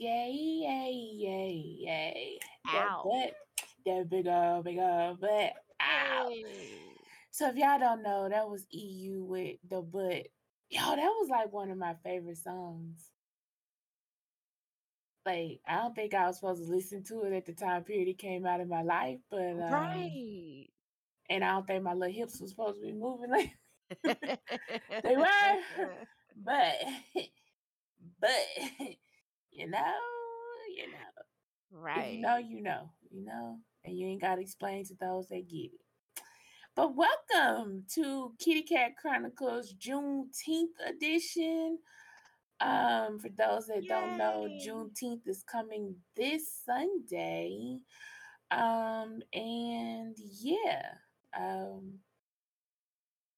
Yay, yay, yay, yay. That Ow. butt, that big old, big old butt. Ow. Hey. So if y'all don't know, that was EU with the butt. Yo, that was like one of my favorite songs. Like, I don't think I was supposed to listen to it at the time period it came out in my life, but um, Right. and I don't think my little hips was supposed to be moving like they were. But but you know, you know. If you know, you know, you know, and you ain't got to explain to those that get it. But welcome to Kitty Cat Chronicles Juneteenth edition. Um, for those that don't know, Yay. Juneteenth is coming this Sunday. Um, and yeah, um,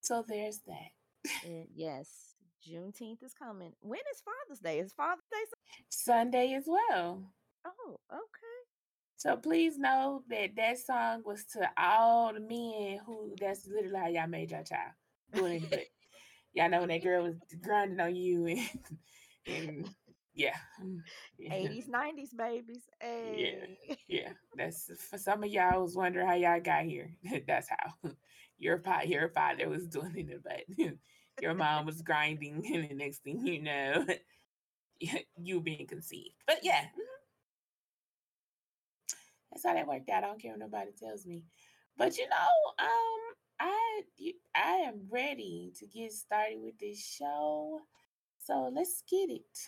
so there's that. Yes. Juneteenth is coming. When is Father's Day? Is Father's Day? Sunday as well. Oh, okay. So please know that that song was to all the men who that's literally how y'all made your child. Doing it, y'all know when that girl was grinding on you and, and yeah. mm, 80s, 90s babies. Hey. Yeah. That's for some of y'all was wondering how y'all got here. That's how. Your father, your father was doing it, but your mom was grinding, and the next thing you know, you being conceived. But yeah, mhm. that's how that worked out. I don't care what nobody tells me. But you know, um, I I am ready to get started with this show. So let's get it.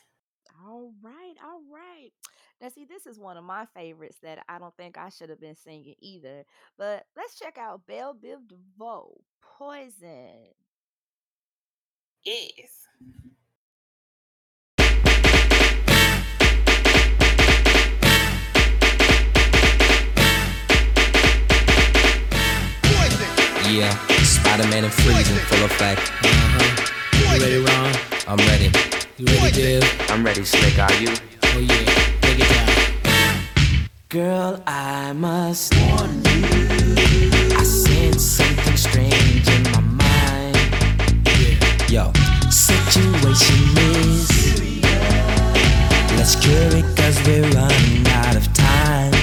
All right, all right. Now, see, this is one of my favorites that I don't think I should have been singing either. But let's check out Belle Biv DeVoe, Poison. Yes. Yeah, Spider Man and freezing, full effect. Uh-huh. You ready, Ron? I'm ready. You ready, Div? I'm ready, Slick. Are you? Oh yeah, take it down. Girl, I must warn you. I sense something strange in my mind. Yo, situation is. Let's cure it cause we're running out of time.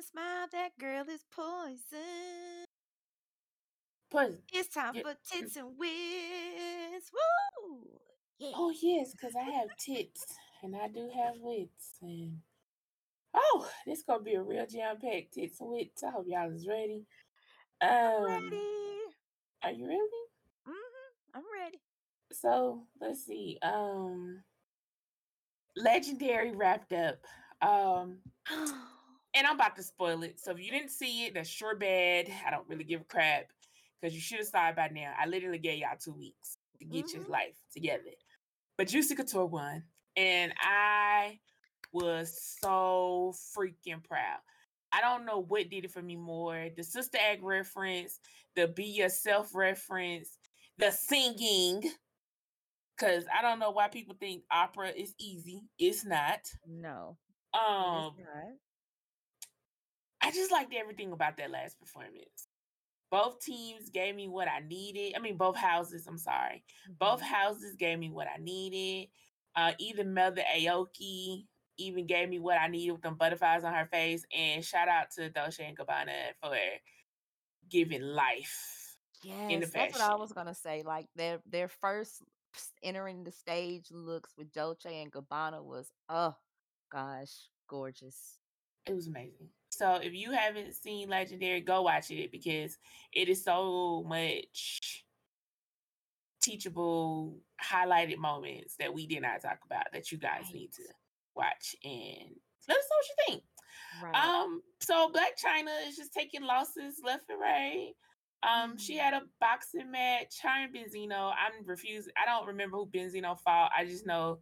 To smile. That girl is poison. Poison. It's time Yeah, for tits and wits. Woo! Yeah. Oh yes, because I have tits and I do have wits and oh, this gonna be a real jam packed tits and wits. I hope y'all is ready. Um, ready. are you ready? Mm-hmm. I'm ready. So let's see. Um, Legendary wrapped up. Um, and I'm about to spoil it. So if you didn't see it, that's sure bad. I don't really give a crap because you should have saw it by now. I literally gave y'all two weeks to get your Mhm. life together. But Juicy Couture won, and I was so freaking proud. I don't know what did it for me more: the Sister Act reference, the Be Yourself reference, the singing. Cause I don't know why people think opera is easy. It's not. no. Um, is not. I just liked everything about that last performance. Both teams gave me what I needed. I mean, both houses. I'm sorry. Both Mhm. houses gave me what I needed. Uh, even Mother Aoki even gave me what I needed with them butterflies on her face. And shout out to Dolce and Gabbana for giving life. Yes, the that's what I was gonna say. Like their their first entering the stage looks with Dolce and Gabbana was oh gosh, gorgeous. It was amazing. So if you haven't seen Legendary, go watch it because it is so much teachable, highlighted moments that we did not talk about that you guys need to watch and let us know what you think. Right. Um, so Black China is just taking losses left and right. Um, she had a boxing match. Her and Benzino. I'm refused. I don't remember who Benzino fought. I just know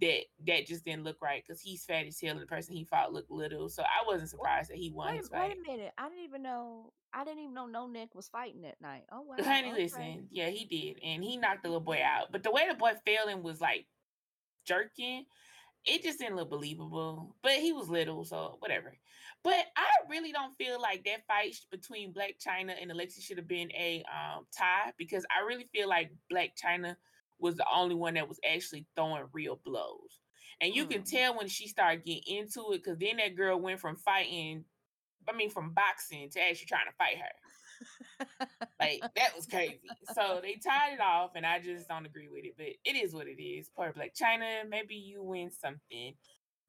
that that just didn't look right because he's fat as hell and the person he fought looked little. So I wasn't surprised that he won wait, his wait a minute. I didn't even know. I didn't even know No Neck was fighting that night. Oh wow. Honey, okay. listen, yeah, he did, and he knocked the little boy out. But the way the boy fell and was like jerking, it just didn't look believable. But he was little, so whatever. But I really don't feel like that fight between Black China and Alexi should have been a um, tie because I really feel like Black China was the only one that was actually throwing real blows. And you can Hmm. tell when she started getting into it because then that girl went from fighting, I mean, from boxing to actually trying to fight her. Like that was crazy. So they tied it off, and I just don't agree with it. But it is what it is. Poor Black China. Maybe you win something.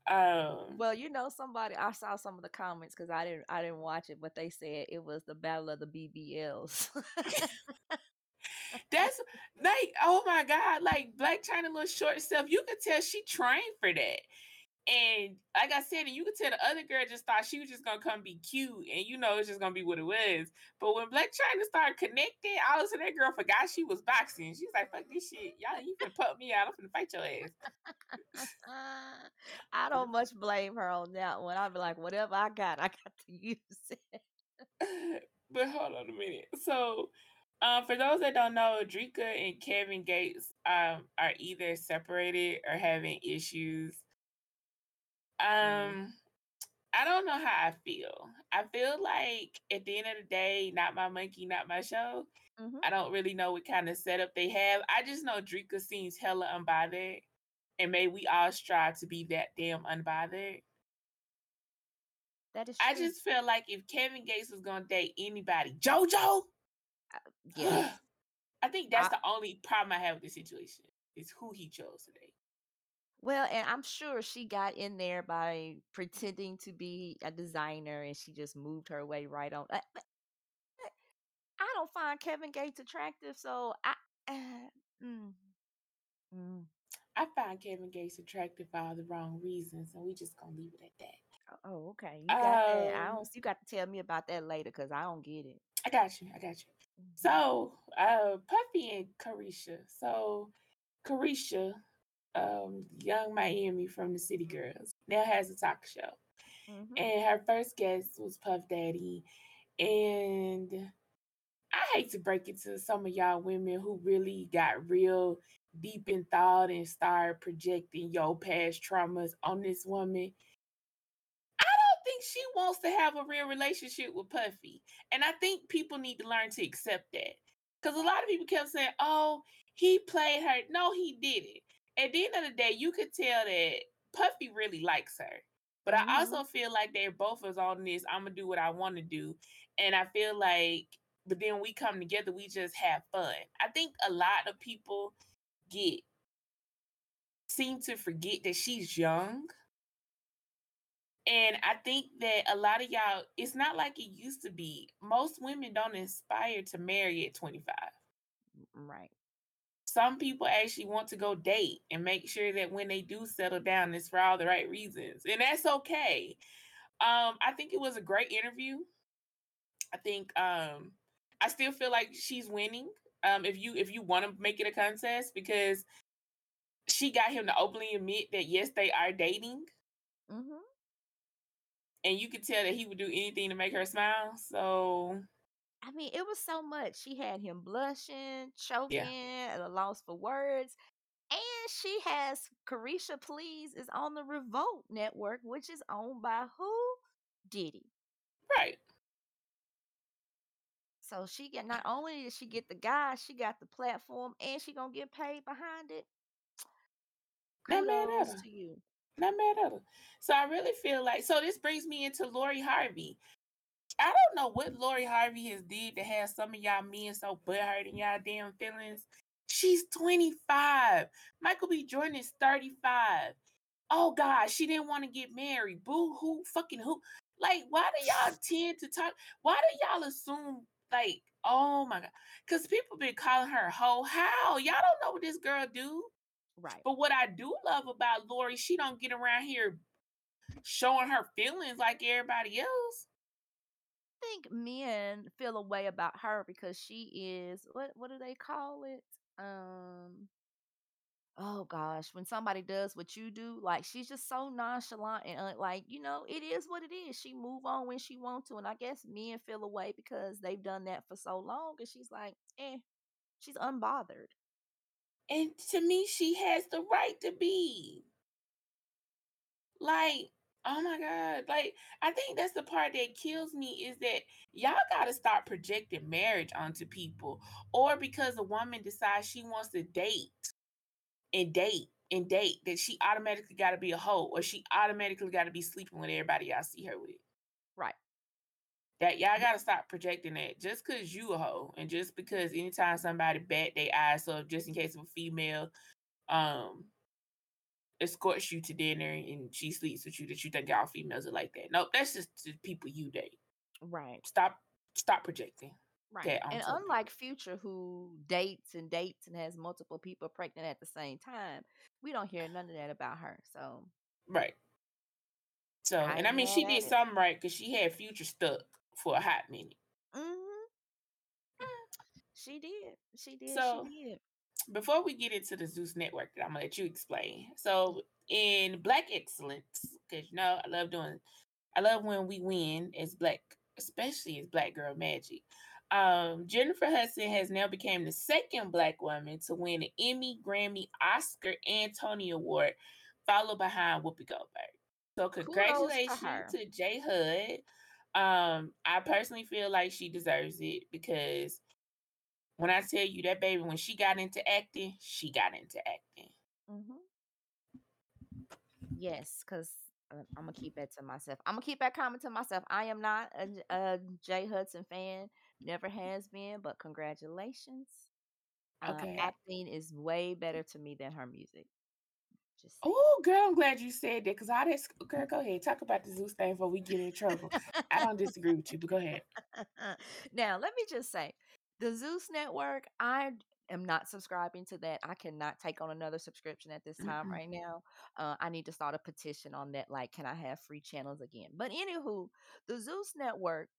Um, Well, you know, somebody I saw some of the comments because I didn't I didn't watch it, but they said it was the battle of the BBLs. that's like, oh my god, like Black China little short self. You could tell she trained for that. And like I said, and you could tell the other girl just thought she was just gonna come be cute, and you know it's just gonna be what it was. But when Black China started connecting, all of a sudden that girl forgot she was boxing. She was like, "Fuck this shit, y'all, you can put me out. I'm gonna fight your ass." I don't much blame her on that one. I'd be like, whatever I got, I got to use it. but hold on a minute. So, um, for those that don't know, Drika and Kevin Gates um are either separated or having issues. Um, I don't know how I feel. I feel like at the end of the day, not my monkey, not my show. Mhm. I don't really know what kind of setup they have. I just know Drika seems hella unbothered And may we all strive to be that damn unbothered. That is I just feel like if Kevin Gates was gonna date anybody, JoJo, yeah. I think that's I- the only problem I have with the situation is who he chose to date. Well, and I'm sure she got in there by pretending to be a designer and she just moved her way right on. I, but- but I don't find Kevin Gates attractive, so I. Uh, mm, mm. I find Kevin Gates attractive for all the wrong reasons, and we just gonna leave it at that. Oh, okay. You got that. I Um, don't. You got to tell me about that later because I don't get it. I got you. I got you. Mhm. So, uh, Puffy and Carisha. So, Carisha, um, young Miami from the City Girls, now has a talk show, Mhm. and her first guest was Puff Daddy, and I hate to break it to some of y'all women who really got real deep in thought and started projecting your past traumas on this woman. Think she wants to have a real relationship with Puffy. And I think people need to learn to accept that. Because a lot of people kept saying, oh, he played her. No, he didn't. At the end of the day, you could tell that Puffy really likes her. But I mm-hmm. also feel like they're both us on this. I'm gonna do what I want to do. And I feel like, but then we come together, we just have fun. I think a lot of people get seem to forget that she's young. And I think that a lot of y'all, it's not like it used to be. Most women don't aspire to marry at 25. Right. Some people actually want to go date and make sure that when they do settle down, it's for all the right reasons. And that's okay. Um, I think it was a great interview. I think um I still feel like she's winning. Um, if you if you want to make it a contest because she got him to openly admit that yes, they are dating. Mm-hmm. And you could tell that he would do anything to make her smile. So I mean, it was so much. She had him blushing, choking, at a loss for words. And she has Carisha Please is on the Revolt Network, which is owned by who? Diddy. right, So she get not only did she get the guy, she got the platform, and she gonna get paid behind it. Not mad at Kudos to you. Not mad at her. So I really feel like so this brings me into Lori Harvey. I don't know what Lori Harvey has did to have some of y'all men so butthurt in y'all damn feelings. She's 25. Michael B. Jordan is 35. Oh God, she didn't want to get married. Boo hoo, fucking who? Like, why do y'all tend to talk? Why do y'all assume like, oh my God? Because people been calling her hoe. How? Y'all don't know what this girl do. Right. But what I do love about Lori, she don't get around here showing her feelings like everybody else. I think men feel a way about her because she is what what do they call it? Um oh gosh, when somebody does what you do, like she's just so nonchalant and uh, like, you know, it is what it is. She move on when she want to. And I guess men feel a way because they've done that for so long and she's like, eh, she's unbothered. And to me, she has the right to be. Like, oh my God. Like, I think that's the part that kills me is that y'all got to start projecting marriage onto people. Or because a woman decides she wants to date and date and date, that she automatically got to be a hoe or she automatically got to be sleeping with everybody y'all see her with. Right. That y'all gotta stop projecting that just because you a hoe and just because anytime somebody bat their eyes up just in case of a female um escorts you to dinner and she sleeps with you that you think all females are like that. No, that's just the people you date. Right. Stop stop projecting. Right. that And unlike Future, who dates and dates and has multiple people pregnant at the same time, we don't hear none of that about her. So Right. So I and I mean she did it. something right because she had future stuck for a hot minute. hmm She did. She did. So- she did. before we get into the Zeus network, I'm gonna let you explain. So in Black Excellence, because you know I love doing, I love when we win as Black, especially as Black Girl Magic. Um, Jennifer Hudson has now become the second Black woman to win an Emmy, Grammy, Oscar, and Tony Award, followed behind Whoopi Goldberg. So Kudos to congratulations to Jay Hud. Um, I personally feel like she deserves it because when I tell you that baby, when she got into acting, she got into acting. hmm Yes, because I'm gonna keep that to myself. I'm gonna keep that comment to myself. I am not a, J- a Jay Hudson fan. Never has been, but congratulations. Uh, Okay. acting is way better to me than her music. Just. Oh, girl, I'm glad you said that because I just girl, go ahead. Talk about the Zeus thing before we get in trouble. I don't disagree with you, but go ahead. now, let me just say the Zeus Network, I am not subscribing to that. I cannot take on another subscription at this time Mm-mm. right now. Uh, I need to start a petition on that. Like, can I have free channels again? But anywho, the Zeus Network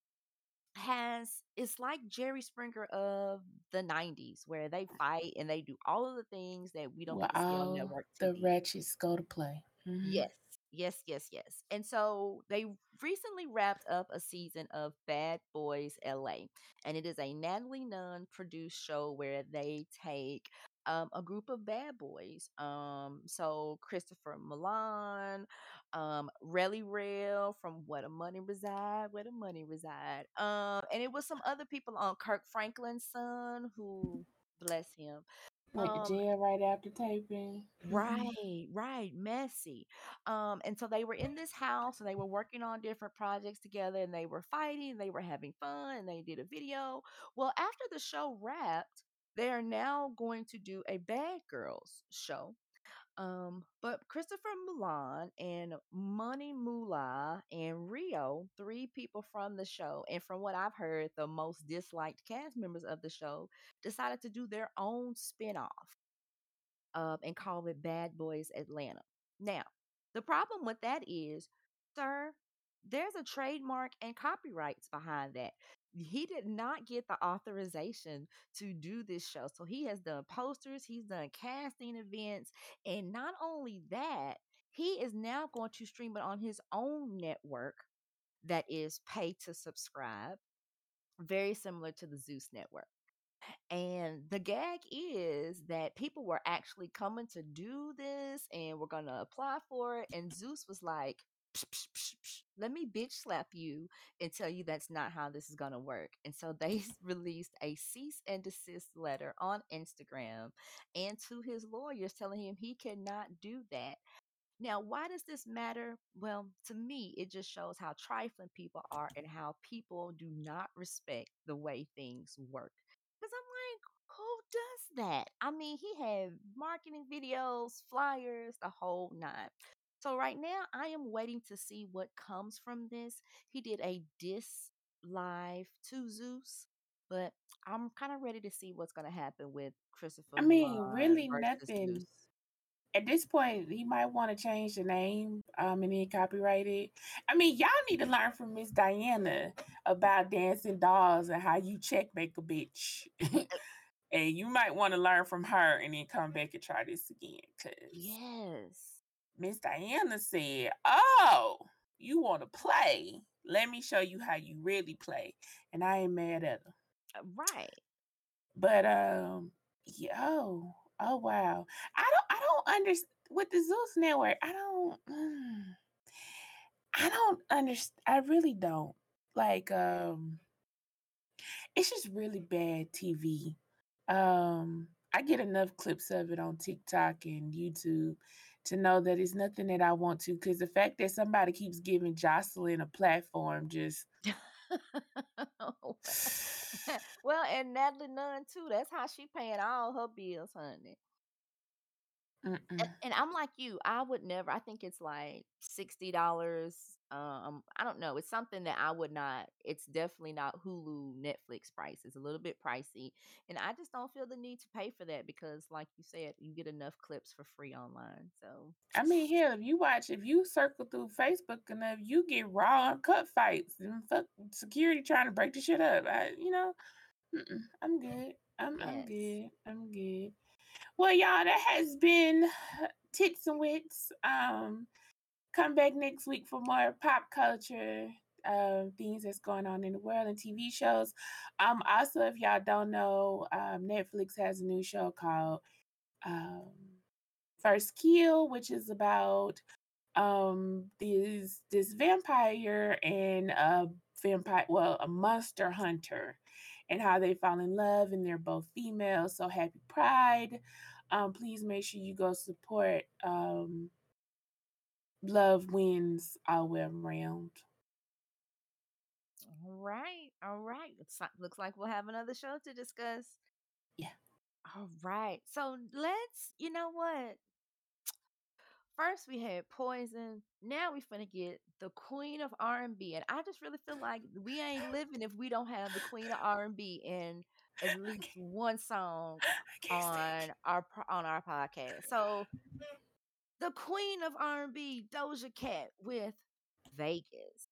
has it's like Jerry Springer of the 90s where they fight and they do all of the things that we don't Well, get to see on all network the wretches go to play. Mhm. Yes, yes, yes, yes. And so they recently wrapped up a season of Bad Boys LA. And it is a Natalie Nunn produced show where they take um, a group of bad boys. Um, so Christopher Milan, um, Relly Rail from Where the Money Reside, Where the Money Reside. Um, and it was some other people on Kirk Franklin's son who bless him. Went to Um, jail right after taping. Mhm. Right, right, messy. Um, and so they were in this house and they were working on different projects together and they were fighting, they were having fun, and they did a video. Well, after the show wrapped, they are now going to do a Bad Girls show. Um, but Christopher Milan and Money Moolah and Rio, three people from the show, and from what I've heard, the most disliked cast members of the show, decided to do their own spin-off um, and call it Bad Boys Atlanta. Now, the problem with that is, sir, there's a trademark and copyrights behind that. He did not get the authorization to do this show. So he has done posters, he's done casting events, and not only that, he is now going to stream it on his own network that is pay to subscribe, very similar to the Zeus network. And the gag is that people were actually coming to do this and were going to apply for it. And Zeus was like, "Psh, psh, psh, let me bitch slap you and tell you that's not how this is going to work. And so they released a cease and desist letter on Instagram and to his lawyers telling him he cannot do that. Now, why does this matter? Well, to me, it just shows how trifling people are and how people do not respect the way things work. Because I'm like, who does that? I mean, he had marketing videos, flyers, the whole nine. So right now, I am waiting to see what comes from this. He did a diss live to Zeus, but I'm kind of ready to see what's going to happen with Christopher I mean, really nothing. Zeus. At this point, he might want to change the name um, and then copyright it. I mean, y'all need to learn from Miss Diana about dancing dolls and how you checkmate a bitch. and you might want to learn from her and then come back and try this again. Because Yes. Miss Diana said, Oh, you want to play? Let me show you how you really play. And I ain't mad at her. Uh, Right. But um, yo, oh wow. I don't I don't understand with the Zeus network, I don't mm, I don't understand I really don't. Like um it's just really bad TV. Um I get enough clips of it on TikTok and YouTube to know that it's nothing that I want to because the fact that somebody keeps giving Jocelyn a platform just well, and Natalie Nunn too. That's how she paying all her bills, honey. Mm-mm. And, and I'm like you. I would never. I think it's like sixty dollars. Um, I don't know. It's something that I would not. It's definitely not Hulu, Netflix price. It's a little bit pricey, and I just don't feel the need to pay for that because, like you said, you get enough clips for free online. So I mean, hell, if you watch, if you circle through Facebook enough, you get raw uncut fights and fuck security trying to break the shit up. I, you know, mm-mm, I'm good. I'm I'm Yes. good. I'm good. Well, y'all, that has been tits and wits. Um, come back next week for more pop culture uh, things that's going on in the world and TV shows. Um, also, if y'all don't know, um, Netflix has a new show called um, First Kill, which is about um this this vampire and a vampire well a monster hunter and how they fall in love and they're both female so happy pride um please make sure you go support um love wins all the way around. All right. All right. Looks like, looks like we'll have another show to discuss. Yeah. All right. So let's, you know what? First we had Poison. Now we finna get the Queen of R and B, and I just really feel like we ain't living if we don't have the Queen of R and B in at least one song I can't stand on our on our podcast. So the Queen of R and B, Doja Cat with Vegas.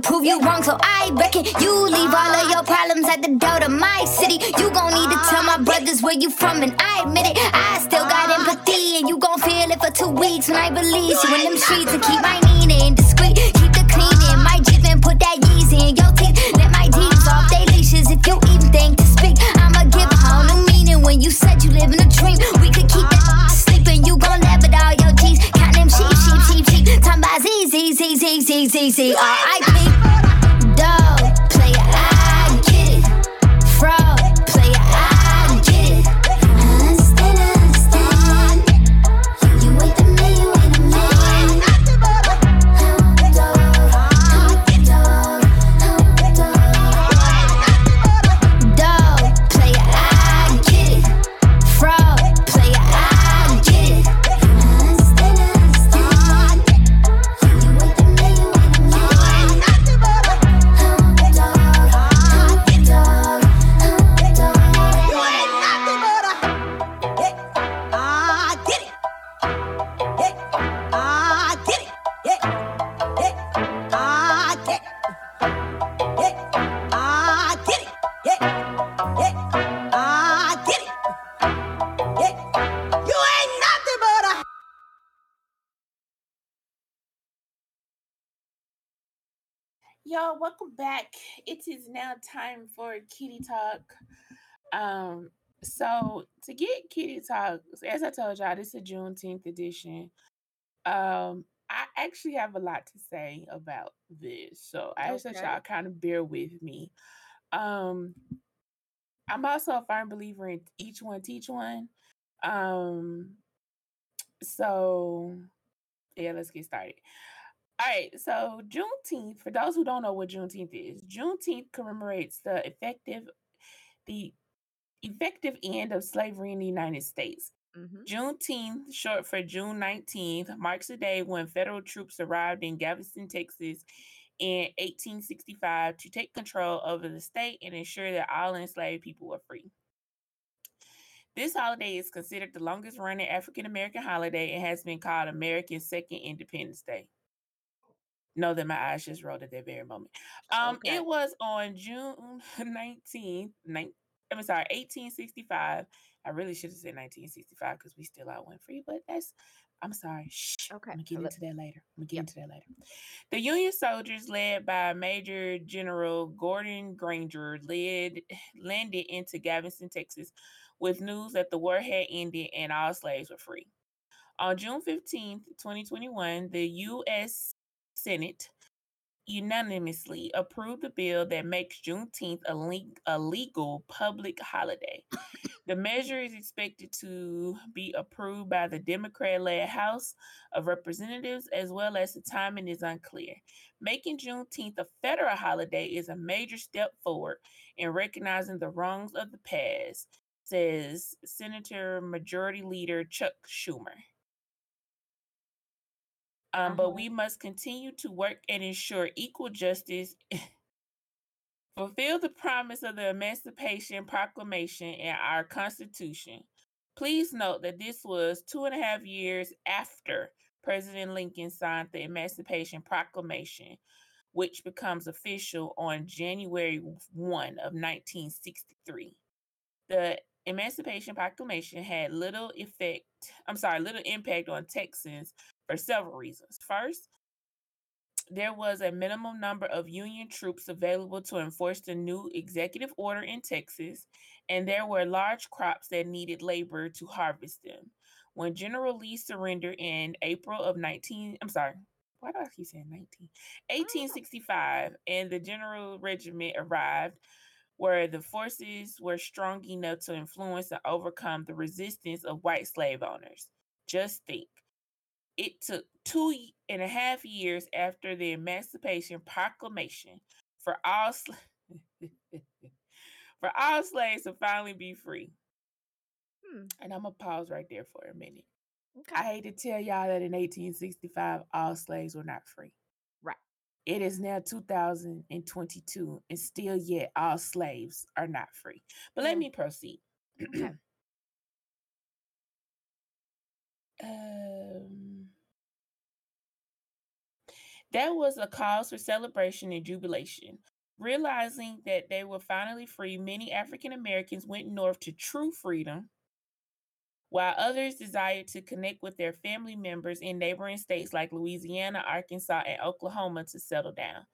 Prove you wrong, so I reckon you leave all of your problems at the door to my city. You gon' need to tell my brothers where you from, and I admit it. I still got empathy, and you gon' feel it for two weeks when I release you in them streets and keep my meaning discreet. Keep the cleaning, my Jeep and put that Yeezy in your teeth. Let my D's off they leashes if you even think to speak. I'ma give whole new meaning when you said you live in a dream. We could keep Z, Z, Z, Z, Z, Z, Z, R.I.P. Dog, welcome back. It is now time for Kitty Talk. Um, so to get Kitty Talk, as I told y'all, this is a Juneteenth edition. Um, I actually have a lot to say about this, so I ask Okay. y'all kind of bear with me. Um, I'm also a firm believer in each one teach one. Um, so yeah, let's get started. All right, so Juneteenth, for those who don't know what Juneteenth is, Juneteenth commemorates the effective the effective end of slavery in the United States. Mhm. Juneteenth, short for June 19th, marks the day when federal troops arrived in Galveston, Texas in 1865 to take control over the state and ensure that all enslaved people were free. This holiday is considered the longest running African American holiday and has been called America's Second Independence Day. Know that my eyes just rolled at that very moment. Um, Okay. It was on June 19th, nine, I'm sorry, 1865. I really should have said 1965 because we still out one free, but that's I'm sorry. Shh. Okay, I'm gonna get into that later. I'm gonna get Yep. into that later. The Union soldiers, led by Major General Gordon Granger, led landed into Galveston, Texas, with news that the war had ended and all slaves were free. On June 15th, 2021, the U.S. Senate unanimously approved the bill that makes Juneteenth a, a legal public holiday. the measure is expected to be approved by the Democrat led House of Representatives, as well as the timing is unclear. Making Juneteenth a federal holiday is a major step forward in recognizing the wrongs of the past, says Senator Majority Leader Chuck Schumer. Um, But we must continue to work and ensure equal justice, fulfill the promise of the Emancipation Proclamation and our Constitution. Please note that this was two and a half years after President Lincoln signed the Emancipation Proclamation, which becomes official on January 1 of 1963. The Emancipation Proclamation had little effect, I'm sorry, little impact on Texans for several reasons. First, there was a minimum number of Union troops available to enforce the new executive order in Texas, and there were large crops that needed labor to harvest them. When General Lee surrendered in April of 19, I'm sorry, why do I keep saying 19? 1865, mm. and the General Regiment arrived, where the forces were strong enough to influence and overcome the resistance of white slave owners. Just think it took two and a half years after the Emancipation Proclamation for all sla- for all slaves to finally be free. Hmm. And I'm gonna pause right there for a minute. Okay. I hate to tell y'all that in 1865 all slaves were not free. Right. It is now 2022, and still yet all slaves are not free. But let Yeah. me proceed. Um, that was a cause for celebration and jubilation. Realizing that they were finally free, many African Americans went north to true freedom, while others desired to connect with their family members in neighboring states like Louisiana, Arkansas, and Oklahoma to settle down.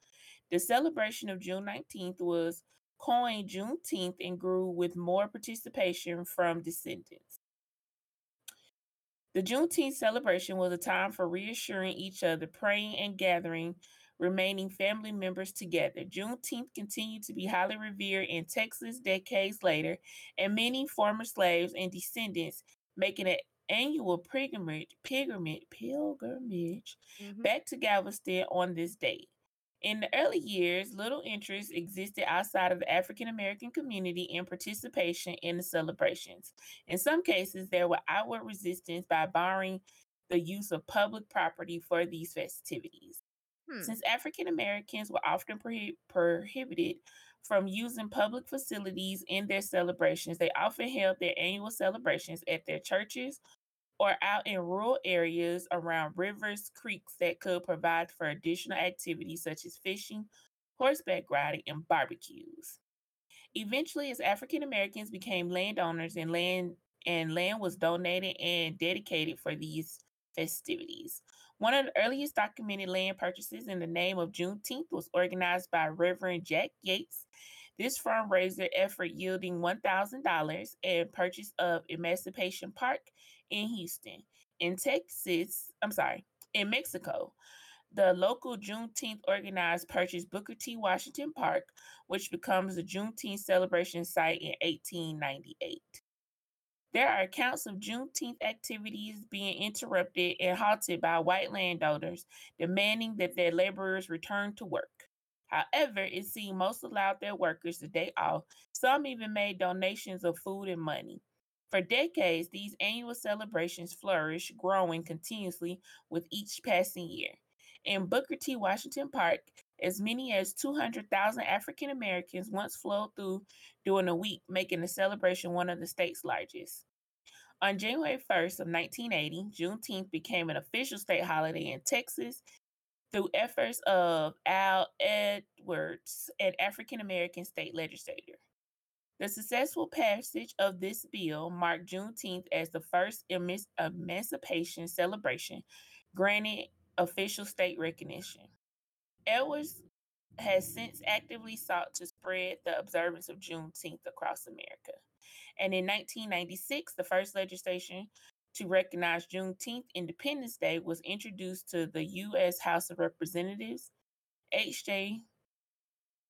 The celebration of June 19th was coined Juneteenth and grew with more participation from descendants. The Juneteenth celebration was a time for reassuring each other, praying and gathering, remaining family members together. Juneteenth continued to be highly revered in Texas decades later, and many former slaves and descendants making an annual pilgrimage, pilgrimage, pilgrimage Mhm. back to Galveston on this date. In the early years, little interest existed outside of the African American community in participation in the celebrations. In some cases, there were outward resistance by barring the use of public property for these festivities. Hmm. Since African Americans were often prohi- prohibited from using public facilities in their celebrations, they often held their annual celebrations at their churches or out in rural areas around rivers, creeks that could provide for additional activities such as fishing, horseback riding, and barbecues. Eventually, as African Americans became landowners and land and land was donated and dedicated for these festivities. One of the earliest documented land purchases in the name of Juneteenth was organized by Reverend Jack Yates. This fundraiser effort yielding $1,000 and purchase of Emancipation Park in Houston. In Texas, I'm sorry, in Mexico, the local Juneteenth organized purchased Booker T. Washington Park, which becomes the Juneteenth celebration site in 1898. There are accounts of Juneteenth activities being interrupted and halted by white landowners, demanding that their laborers return to work. However, it seemed most allowed their workers the day off. Some even made donations of food and money. For decades, these annual celebrations flourished, growing continuously with each passing year. In Booker T. Washington Park, as many as 200,000 African Americans once flowed through during a week, making the celebration one of the state's largest. On January 1st of 1980, Juneteenth became an official state holiday in Texas through efforts of Al Edwards, an African American state legislator. The successful passage of this bill marked Juneteenth as the first emancipation celebration granted official state recognition. Edwards has since actively sought to spread the observance of Juneteenth across America. And in 1996, the first legislation to recognize Juneteenth Independence Day was introduced to the U.S. House of Representatives, H.J.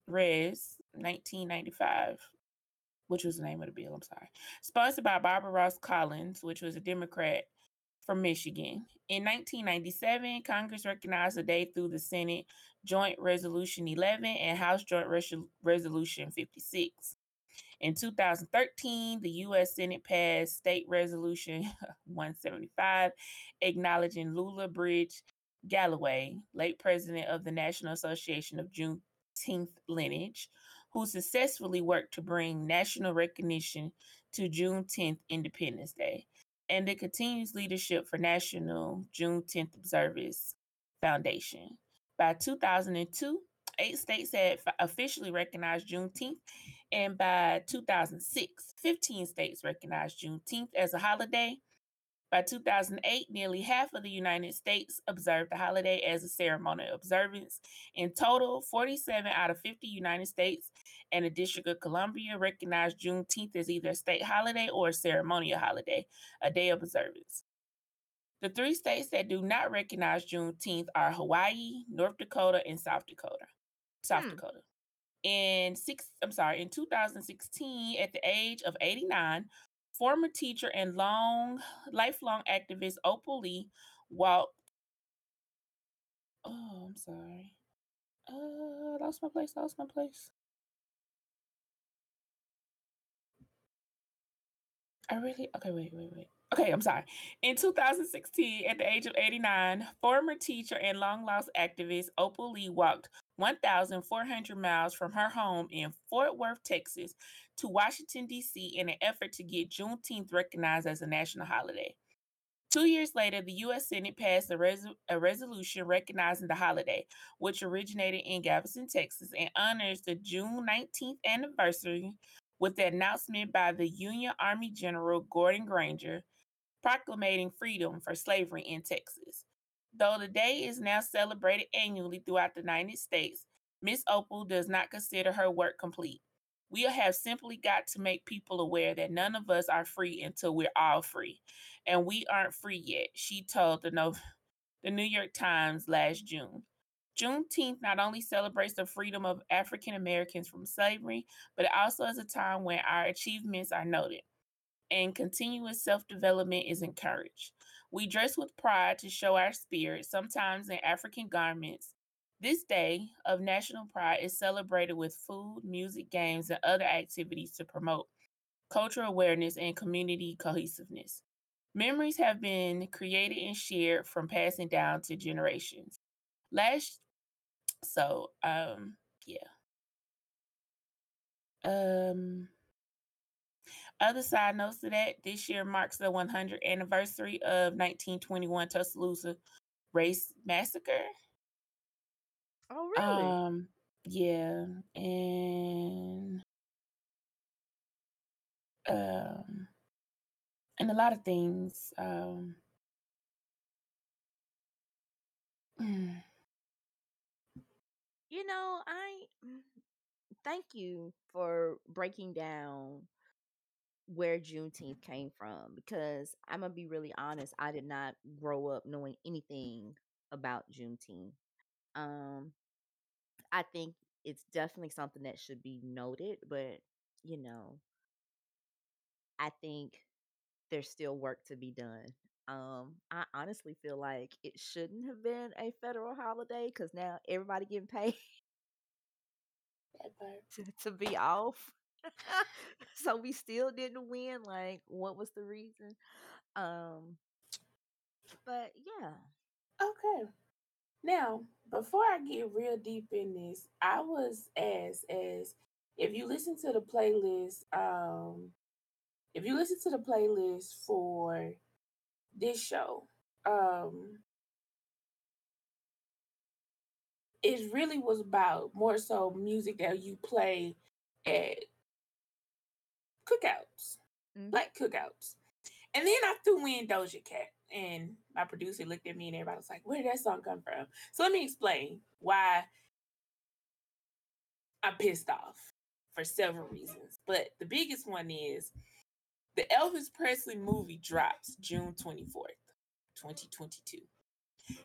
Res 1995, which was the name of the bill, I'm sorry, sponsored by Barbara-Rose Collins, which was a Democrat from Michigan. In 1997, Congress recognized the day through the Senate Joint Resolution 11 and House Joint Res- Resolution 56. In 2013, the U.S. Senate passed State Resolution 175, acknowledging Lula Briggs Galloway, late president of the National Association of Juneteenth Lineage, who successfully worked to bring national recognition to Juneteenth Independence Day, and the continuous leadership for National Juneteenth Observers Foundation. By 2002, eight states had officially recognized Juneteenth, and by 2006, 15 states recognized Juneteenth as a holiday. By 2008, nearly half of the United States observed the holiday as a ceremonial observance. In total, 47 out of 50 United States and the District of Columbia recognized Juneteenth as either a state holiday or a ceremonial holiday, a day of observance. The three states that do not recognize Juneteenth are Hawaii, North Dakota, and South Dakota. South Hmm. Dakota. In six, I'm sorry, in 2016, at the age of 89, former teacher and long lifelong activist Opal Lee walked. Oh, I'm sorry. Uh, lost my place. Lost my place. I really okay. Wait, wait, wait. Okay, I'm sorry. In 2016, at the age of 89, former teacher and long lost activist Opal Lee walked 1,400 miles from her home in Fort Worth, Texas, to Washington, D.C., in an effort to get Juneteenth recognized as a national holiday. Two years later, the U.S. Senate passed a, res- a resolution recognizing the holiday, which originated in Galveston, Texas, and honors the June 19th anniversary with the announcement by the Union Army General Gordon Granger proclamating freedom for slavery in Texas. Though the day is now celebrated annually throughout the United States, Miss Opal does not consider her work complete. We have simply got to make people aware that none of us are free until we're all free. And we aren't free yet, she told the, no- the New York Times last June. Juneteenth not only celebrates the freedom of African Americans from slavery, but it also is a time when our achievements are noted and continuous self development is encouraged. We dress with pride to show our spirit, sometimes in African garments. This day of national pride is celebrated with food, music, games, and other activities to promote cultural awareness and community cohesiveness. Memories have been created and shared from passing down to generations. Last, so um, yeah. Um, other side notes to that, this year marks the 100th anniversary of 1921 Tuscaloosa race massacre. Oh, really? Um, yeah, and um, and a lot of things. Um, mm, you know, I mm, thank you for breaking down where Juneteenth came from because I'm gonna be really honest, I did not grow up knowing anything about Juneteenth. Um, I think it's definitely something that should be noted, but you know, I think there's still work to be done. Um, I honestly feel like it shouldn't have been a federal holiday because now everybody getting paid to, to be off. so we still didn't win. Like, what was the reason? Um, but yeah. Okay. Now, before I get real deep in this, I was asked as if you listen to the playlist, um, if you listen to the playlist for this show, um, it really was about more so music that you play at cookouts, Mhm. black cookouts. And then I threw in Doja Cat, and my producer looked at me and everybody was like, Where did that song come from? So let me explain why I'm pissed off for several reasons. But the biggest one is the Elvis Presley movie drops June 24th, 2022.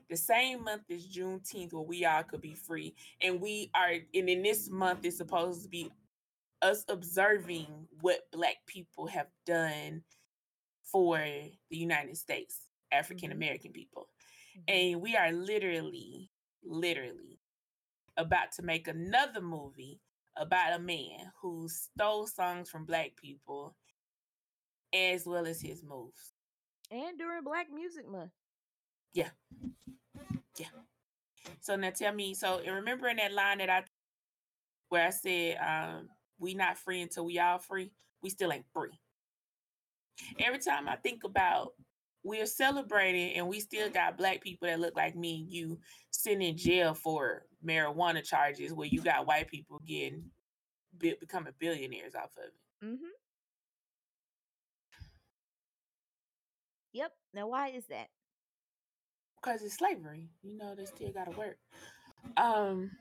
The same month as Juneteenth, where we all could be free. And we are, and in this month is supposed to be us observing what Black people have done for the United States, African American people. And we are literally, literally about to make another movie about a man who stole songs from Black people as well as his moves. And during Black Music Month. Yeah. Yeah. So now tell me, so and remember in that line that I where I said um we not free until we all free, we still ain't free. Every time I think about we're celebrating and we still got black people that look like me and you sitting in jail for marijuana charges where you got white people getting becoming billionaires off of it. Mm-hmm. Yep. Now, why is that? because it's slavery. You know, they still gotta work. Um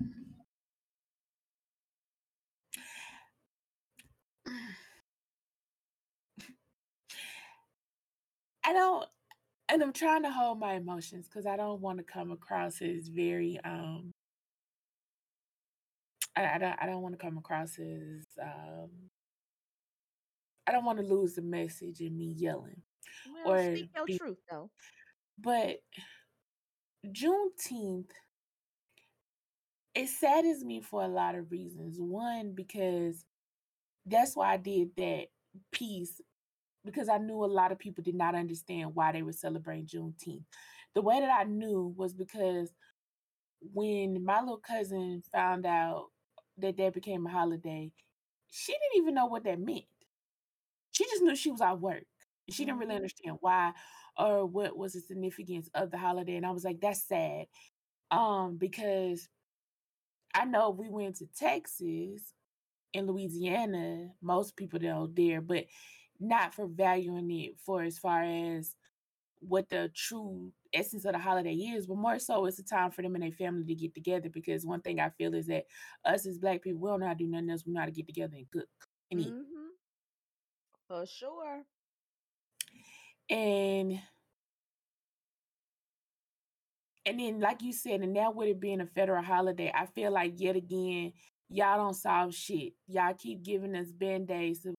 I don't and I'm trying to hold my emotions because I don't want to come across as very um I, I don't I don't want to come across as um I don't want to lose the message in me yelling. Well, Or speak your be- truth, though. But Juneteenth, it saddens me for a lot of reasons. One, because that's why I did that piece, because I knew a lot of people did not understand why they were celebrating Juneteenth. The way that I knew was because when my little cousin found out that that became a holiday, she didn't even know what that meant. She just knew she was at work. She didn't really Mhm. understand why or what was the significance of the holiday. And I was like, that's sad. Um, because I know if we went to Texas and Louisiana, most people don't dare, but not for valuing it for as far as what the true essence of the holiday is, but more so it's a time for them and their family to get together. Because one thing I feel is that us as black people, we don't know how to do nothing else. We know how to get together and cook and eat. Mm-hmm. For sure. And and then like you said, and now with it being a federal holiday, I feel like yet again, y'all don't solve shit. Y'all keep giving us band-aids to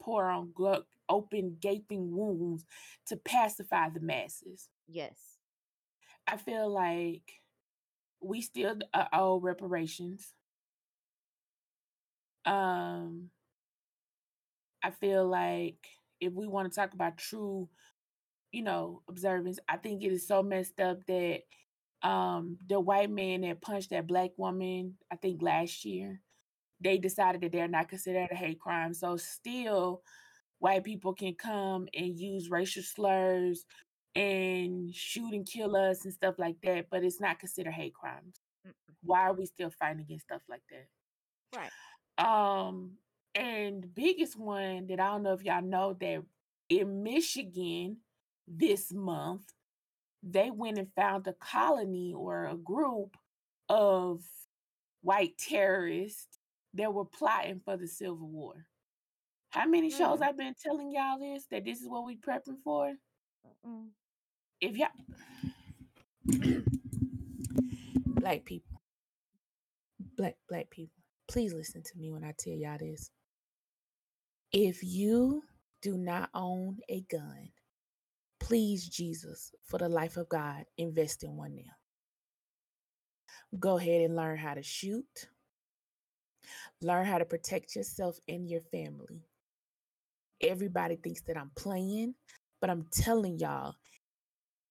pour on glu- open gaping wounds to pacify the masses. Yes. I feel like we still uh, owe reparations. Um, I feel like if we want to talk about true, you know, observance, I think it is so messed up that um the white man that punched that black woman, I think last year, they decided that they're not considered a hate crime. So still white people can come and use racial slurs and shoot and kill us and stuff like that, but it's not considered hate crimes. Mm-mm. Why are we still fighting against stuff like that? Right. Um, and biggest one that I don't know if y'all know that in Michigan this month, they went and found a colony or a group of white terrorists that were plotting for the Civil War. How many shows Mm. I've been telling y'all this that this is what we prepping for? Mm. If y'all black people, black black people, please listen to me when I tell y'all this. If you do not own a gun, please Jesus, for the life of God, invest in one now. Go ahead and learn how to shoot. Learn how to protect yourself and your family. Everybody thinks that I'm playing, but I'm telling y'all,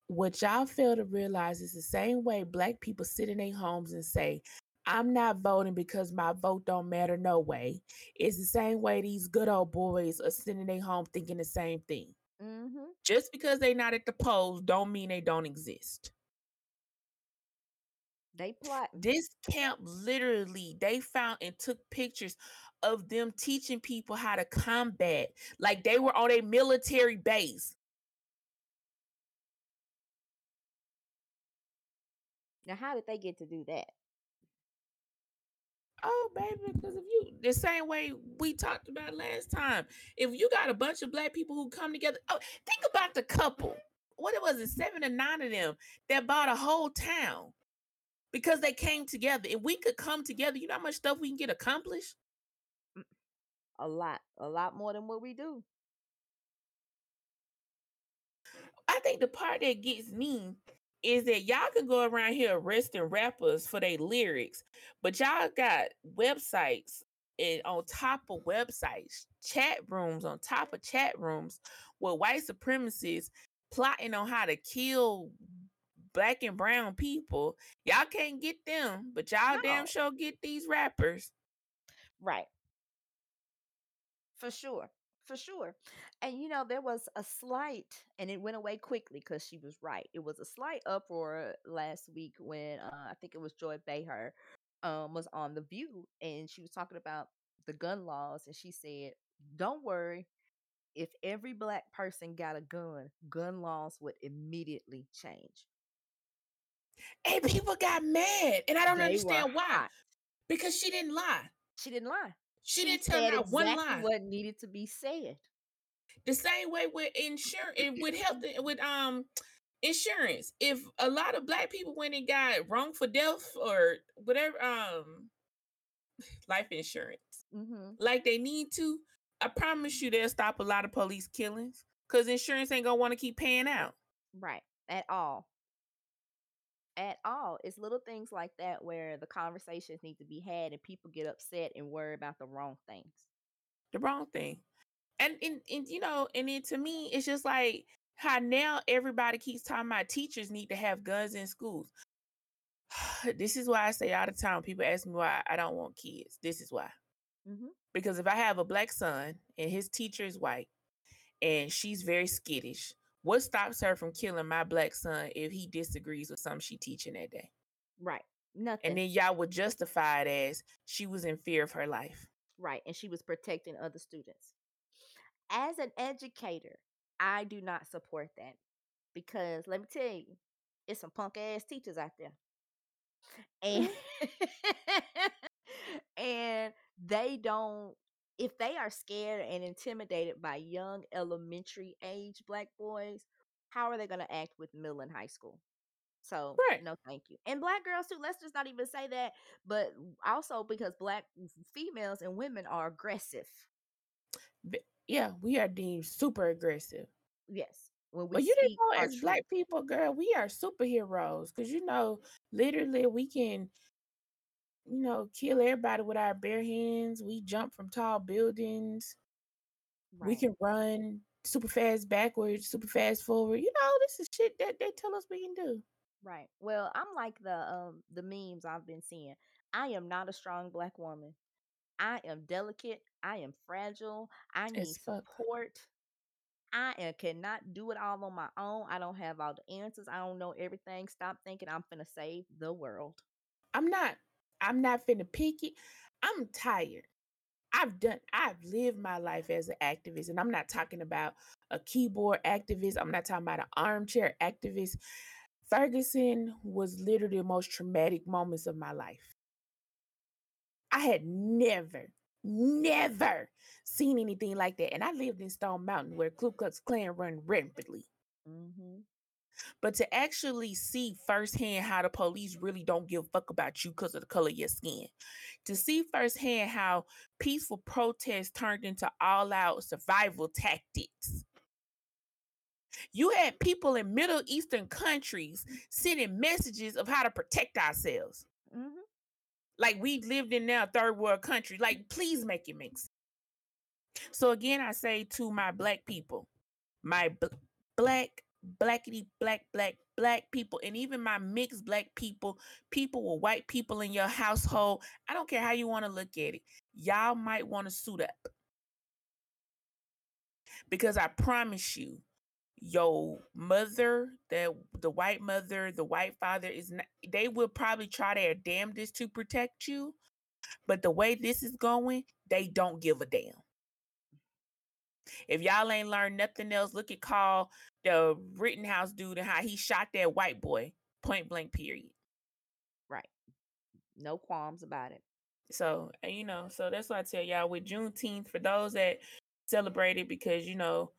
what y'all fail to realize is the same way black people sit in their homes and say, I'm not voting because my vote don't matter no way. It's the same way these good old boys are sitting in their home thinking the same thing. Mm-hmm. Just because they're not at the polls don't mean they don't exist. They plot. This camp literally they found and took pictures of them teaching people how to combat. Like they were on a military base. Now, how did they get to do that? Oh, baby, because of you the same way we talked about last time, if you got a bunch of black people who come together, oh, think about the couple. What it was it, seven or nine of them that bought a whole town because they came together. If we could come together, you know how much stuff we can get accomplished. Mm. A lot, a lot more than what we do. I think the part that gets me is that y'all can go around here arresting rappers for their lyrics, but y'all got websites and on top of websites, chat rooms on top of chat rooms with white supremacists plotting on how to kill black and brown people. Y'all can't get them, but y'all damn No. sure get these rappers. Right. For sure. For sure. And you know, there was a slight, and it went away quickly because she was right. It was a slight uproar last week when uh, I think it was Joy Behar um, was on The View and she was talking about the gun laws. And she said, Don't worry. If every black person got a gun, gun laws would immediately change. And people got mad. And I don't They understand why. hot. Because she didn't lie. She didn't lie. She, didn't tell said not one exactly lie. what needed to be said. the same way with insurance with health with um insurance if a lot of black people went and got wrong for death or whatever um life insurance hmm like they need to i promise you they'll stop a lot of police killings because insurance ain't gonna want to keep paying out Right. At all. At all. It's little things like that where the conversations need to be had and people get upset and worry about the wrong things. the wrong thing and, and and you know and then to me it's just like how now everybody keeps talking about teachers need to have guns in schools this is why i say all the time people ask me why i don't want kids this is why Mm-hmm. because if I have a black son and his teacher is white and she's very skittish, what stops her from killing my black son if he disagrees with something she teaching that day? Right. Nothing. And then y'all would justify it as she was in fear of her life. right. And she was protecting other students. As an educator, I do not support that because let me tell you, it's some punk ass teachers out there. And and they don't if they are scared and intimidated by young elementary age black boys, how are they going to act with middle and high school? So, Right. no, thank you. And black girls too. Let's just not even say that, but also because black females and women are aggressive. Yeah, we are deemed super aggressive. Yes, when we But you didn't know as truth. black people, girl, we are superheroes. Cause you know, literally we can, you know, kill everybody with our bare hands. We jump from tall buildings. We can run super fast backwards, super fast forward. You know, this is shit that they tell us we can do. Right. Well, I'm like the um the memes I've been seeing. I am not a strong black woman. I am delicate. I am fragile. I need fuck. support. I am, cannot do it all on my own. I don't have all the answers. I don't know everything. Stop thinking I'm gonna save the world. I'm not. I'm not finna pick it. I'm tired. I've done. I've lived my life as an activist, and I'm not talking about a keyboard activist. I'm not talking about an armchair activist. Ferguson was literally the most traumatic moments of my life. I had never, never seen anything like that, and I lived in Stone Mountain, where Ku Klux Klan run rampantly. Mm-hmm. But to actually see firsthand how the police really don't give a fuck about you because of the color of your skin, to see firsthand how peaceful protests turned into all out survival tactics. You had people in Middle Eastern countries sending messages of how to protect ourselves. Mm-hmm. Like we lived in now third world country. Like, please make it make sense. So again, I say to my black people, my bl- black, blackity, black, black, black people, and even my mixed black people, people with white people in your household. I don't care how you want to look at it. Y'all might want to suit up. Because I promise you, your mother, the the white mother, the white father is not, they will probably try their damnedest to protect you, but the way this is going, they don't give a damn. If y'all ain't learned nothing else, look at Carl, the Rittenhouse dude, and how he shot that white boy, point blank, period. Right. No qualms about it. So, and you know, so that's why I tell y'all with Juneteenth, for those that celebrate it because, you know,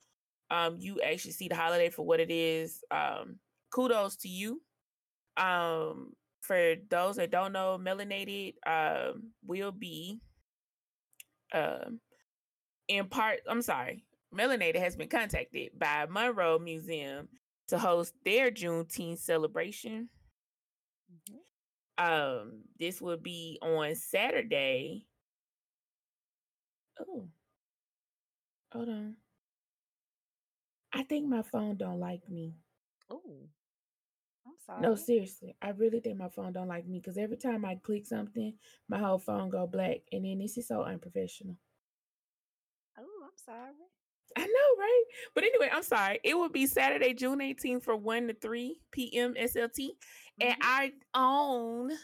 um, you actually see the holiday for what it is. Um, kudos to you. Um, for those that don't know, melanated um will be um in part I'm sorry, Melanated has been contacted by Monroe Museum to host their Juneteenth celebration. Um, this will be on Saturday. Oh, hold on. I think my phone don't like me. Oh, I'm sorry. No, seriously, I really think my phone don't like me because every time I click something, my whole phone go black, and then this is so unprofessional. Sorry. I know, right? But anyway, I'm sorry. It will be Saturday, June 18th from 1 to 3 p.m. SLT. And Mhm. our own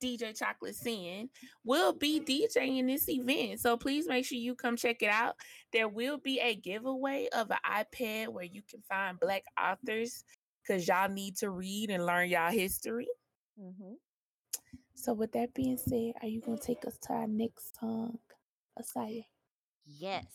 DJ Chocolate Sin will be DJing this event. So please make sure you come check it out. There will be a giveaway of an iPad where you can find black authors because y'all need to read and learn y'all history. Mm-hmm. So with that being said, are you gonna take us to our next song, Asaya? Yes.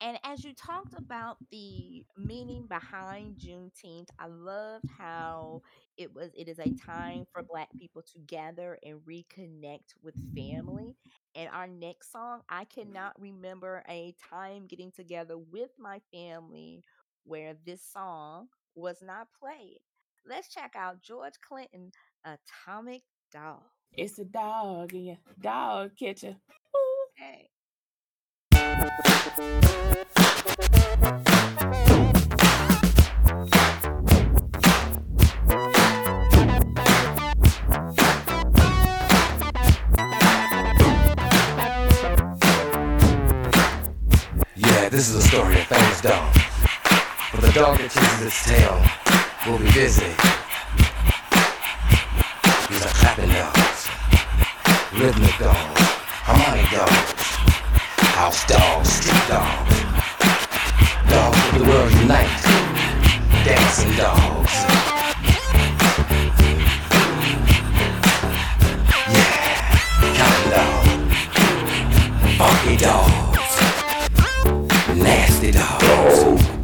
And as you talked about the meaning behind Juneteenth, I loved how it was it is a time for black people to gather and reconnect with family. And our next song, I cannot remember a time getting together with my family where this song was not played. Let's check out George Clinton, Atomic Dog. It's a dog in your dog catcher. Hey. Yeah, this is a story of famous dog. But the dog that chases its tail will be busy. These are clapping dogs, rhythmic dogs, harmonic dogs, house dogs, street dogs, dogs of the world unite, dancing dogs. Yeah, counting dogs, funky dogs, nasty dogs.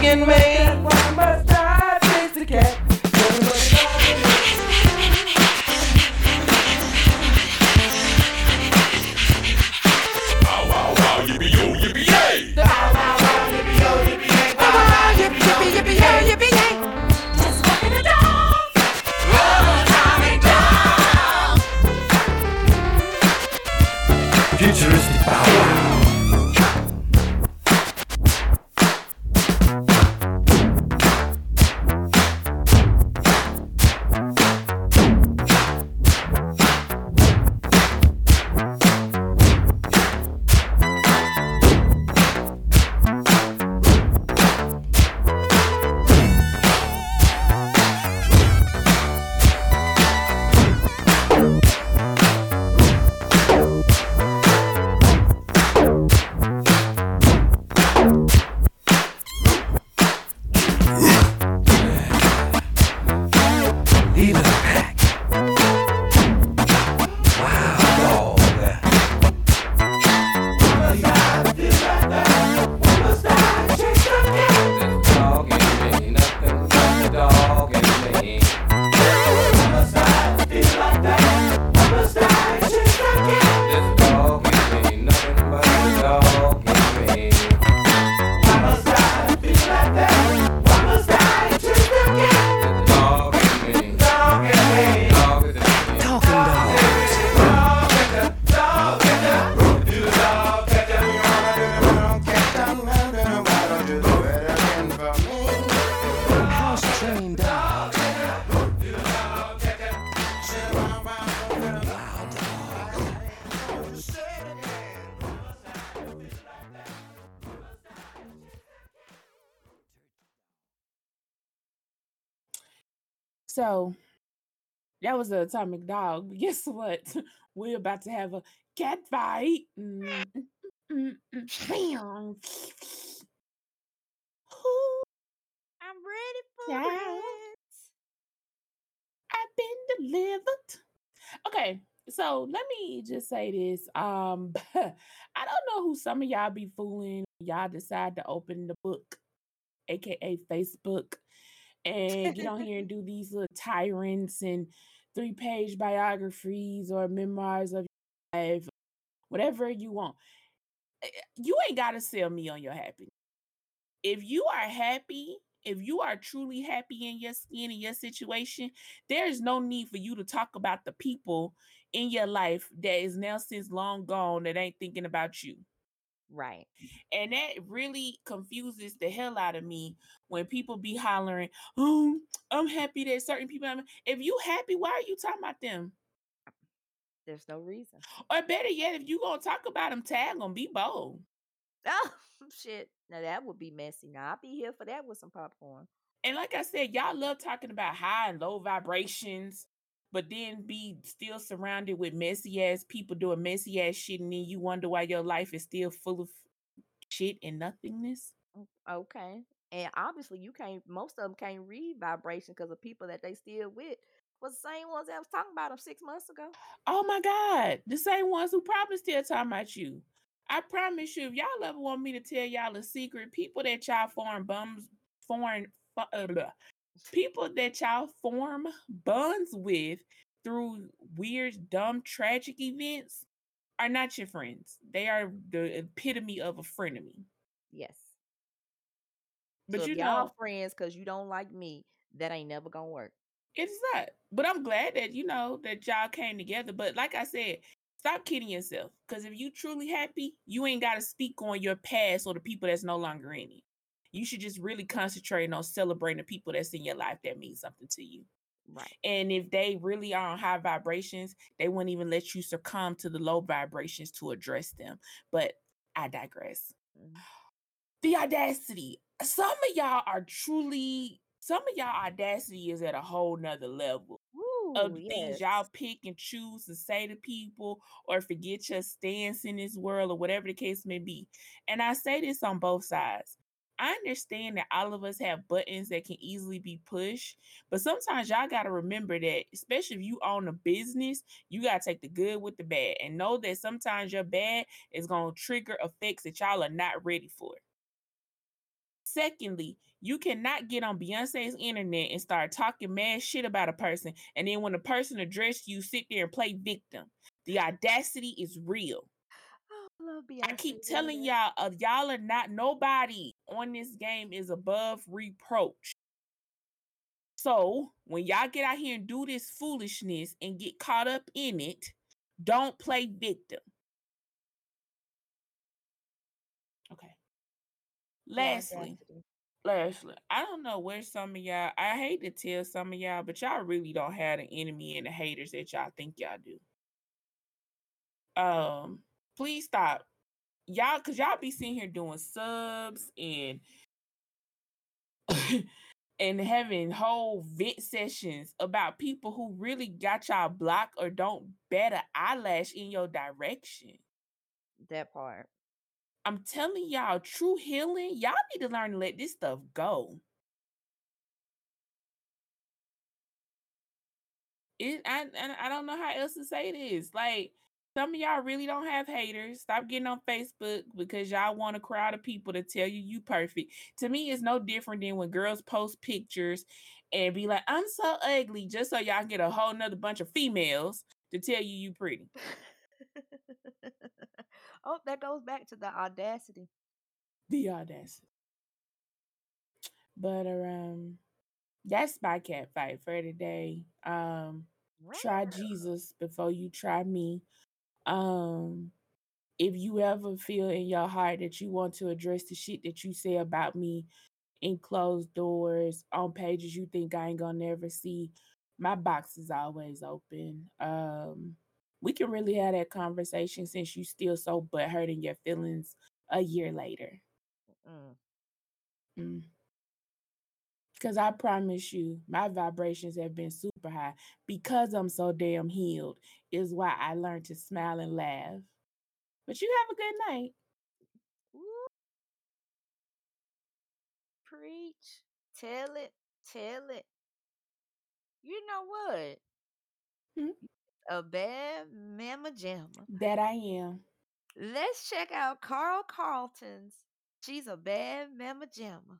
Dog in So that was the atomic dog. Guess what? We're about to have a cat fight. Mm, mm, mm, I'm ready for it. I've been delivered. Okay, so let me just say this. Um, I don't know who some of y'all be fooling. Y'all decide to open the book, aka Facebook, and get on here and do these little tyrants and three-page biographies or memoirs of your life, whatever you want. Eh, You ain't gotta sell me on your happiness. If you are happy, if you are truly happy in your skin and your situation, there is no need for you to talk about the people in your life that is now since long gone that ain't thinking about you. Right. And that really confuses the hell out of me when people be hollering, "Oh, I'm happy that certain people." I'm-" If you happy, why are you talking about them? There's no reason. Or better yet, if you gonna talk about them, tag them. Be bold. Oh shit. Now that would be messy. Now I'll be here for that with some popcorn. And like I said, y'all love talking about high and low vibrations, but then be still surrounded with messy ass people doing messy ass shit, and then you wonder why your life is still full of shit and nothingness. Mm, Okay. And obviously you can't most of them can't read vibration because the people that they still with was the same ones that was talking about them six months ago. Oh my God, the same ones who probably still talking about you. I promise you, if y'all ever want me to tell y'all a secret, people that y'all foreign bums, foreign, uh. People that y'all form bonds with through weird, dumb, tragic events are not your friends. They are the epitome of a frenemy. Yes. But so you if y'all know, friends because you don't like me, that ain't never gonna work. it's not. But I'm glad that you know that y'all came together. But like I said, stop kidding yourself. Because if you truly happy, you ain't got to speak on your past or the people that's no longer in it. You should just really concentrate on celebrating the people that's in your life that mean something to you. Right. And if they really are on high vibrations, they wouldn't even let you succumb to the low vibrations to address them. But I digress. Mhm. The audacity. Some of y'all are truly, some of y'all audacity is at a whole nother level of Ooh, things yes. y'all pick and choose to say to people or forget your stance in this world or whatever the case may be. And I say this on both sides. I understand that all of us have buttons that can easily be pushed, but sometimes y'all got to remember that, especially if you own a business, you got to take the good with the bad and know that sometimes your bad is going to trigger effects that y'all are not ready for. Secondly, you cannot get on Beyonce's internet and start talking mad shit about a person, and then when the person address you, sit there and play victim. The audacity is real. Oh, I I keep telling y'all, uh, y'all are not nobody on this game is above reproach. So when y'all get out here and do this foolishness and get caught up in it, don't play victim. Okay. The Lastly, I don't know where some of y'all. I hate to tell some of y'all, but y'all really don't have an enemy and the haters that y'all think y'all do. Um, please stop, y'all, cause y'all be sitting here doing subs and and having whole vent sessions about people who really got y'all blocked or don't bat an eyelash in your direction. That part. I'm telling y'all, true healing, y'all need to learn to let this stuff go. It I I don't know how else to say this. Like some of y'all really don't have haters. Stop getting on Facebook because y'all want a crowd of people to tell you you perfect. To me, it's no different than when girls post pictures and be like, "I'm so ugly," just so y'all get a whole nother bunch of females to tell you you pretty. oh, that goes back to the audacity. The audacity. But um, that's my cat fight for today. Um, try Jesus before you try me. Um, if you ever feel in your heart that you want to address the shit that you say about me in closed doors on pages you think I ain't gonna never see, my box is always open. Um, we can really have that conversation since you still so butthurt in your feelings a year later. Mm. Mm. Because I promise you, my vibrations have been super high because I'm so damn healed, is why I learned to smile and laugh. But you have a good night. Ooh. Preach. Tell it. Tell it. You know what? Hmm? A bad mama jamma. That I am. Let's check out Carl Carlton's She's a Bad Mama Jamma.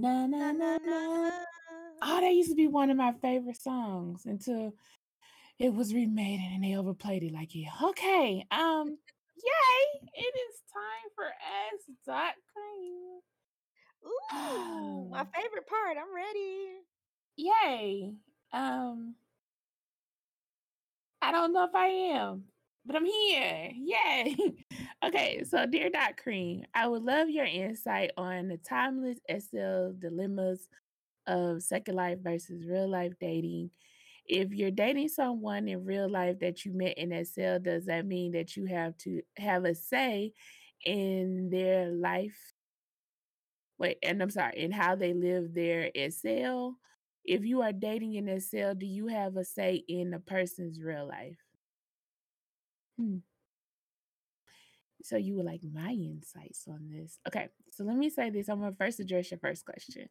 Na na na na. Oh, that used to be one of my favorite songs until it was remade and they overplayed it like yeah. Okay. Um, yay! It is time for Ask Doc Cream. Ooh, my favorite part. I'm ready. Yay. Um I don't know if I am, but I'm here. Yay. okay, so dear Doc Cream, I would love your insight on the timeless SL dilemmas of second life versus real life dating. If you're dating someone in real life that you met in SL, does that mean that you have to have a say in their life? Wait, and I'm sorry, in how they live their SL? If you are dating in SL, do you have a say in the person's real life? Hmm. So you would like my insights on this. Okay, so let me say this. I'm gonna first address your first question.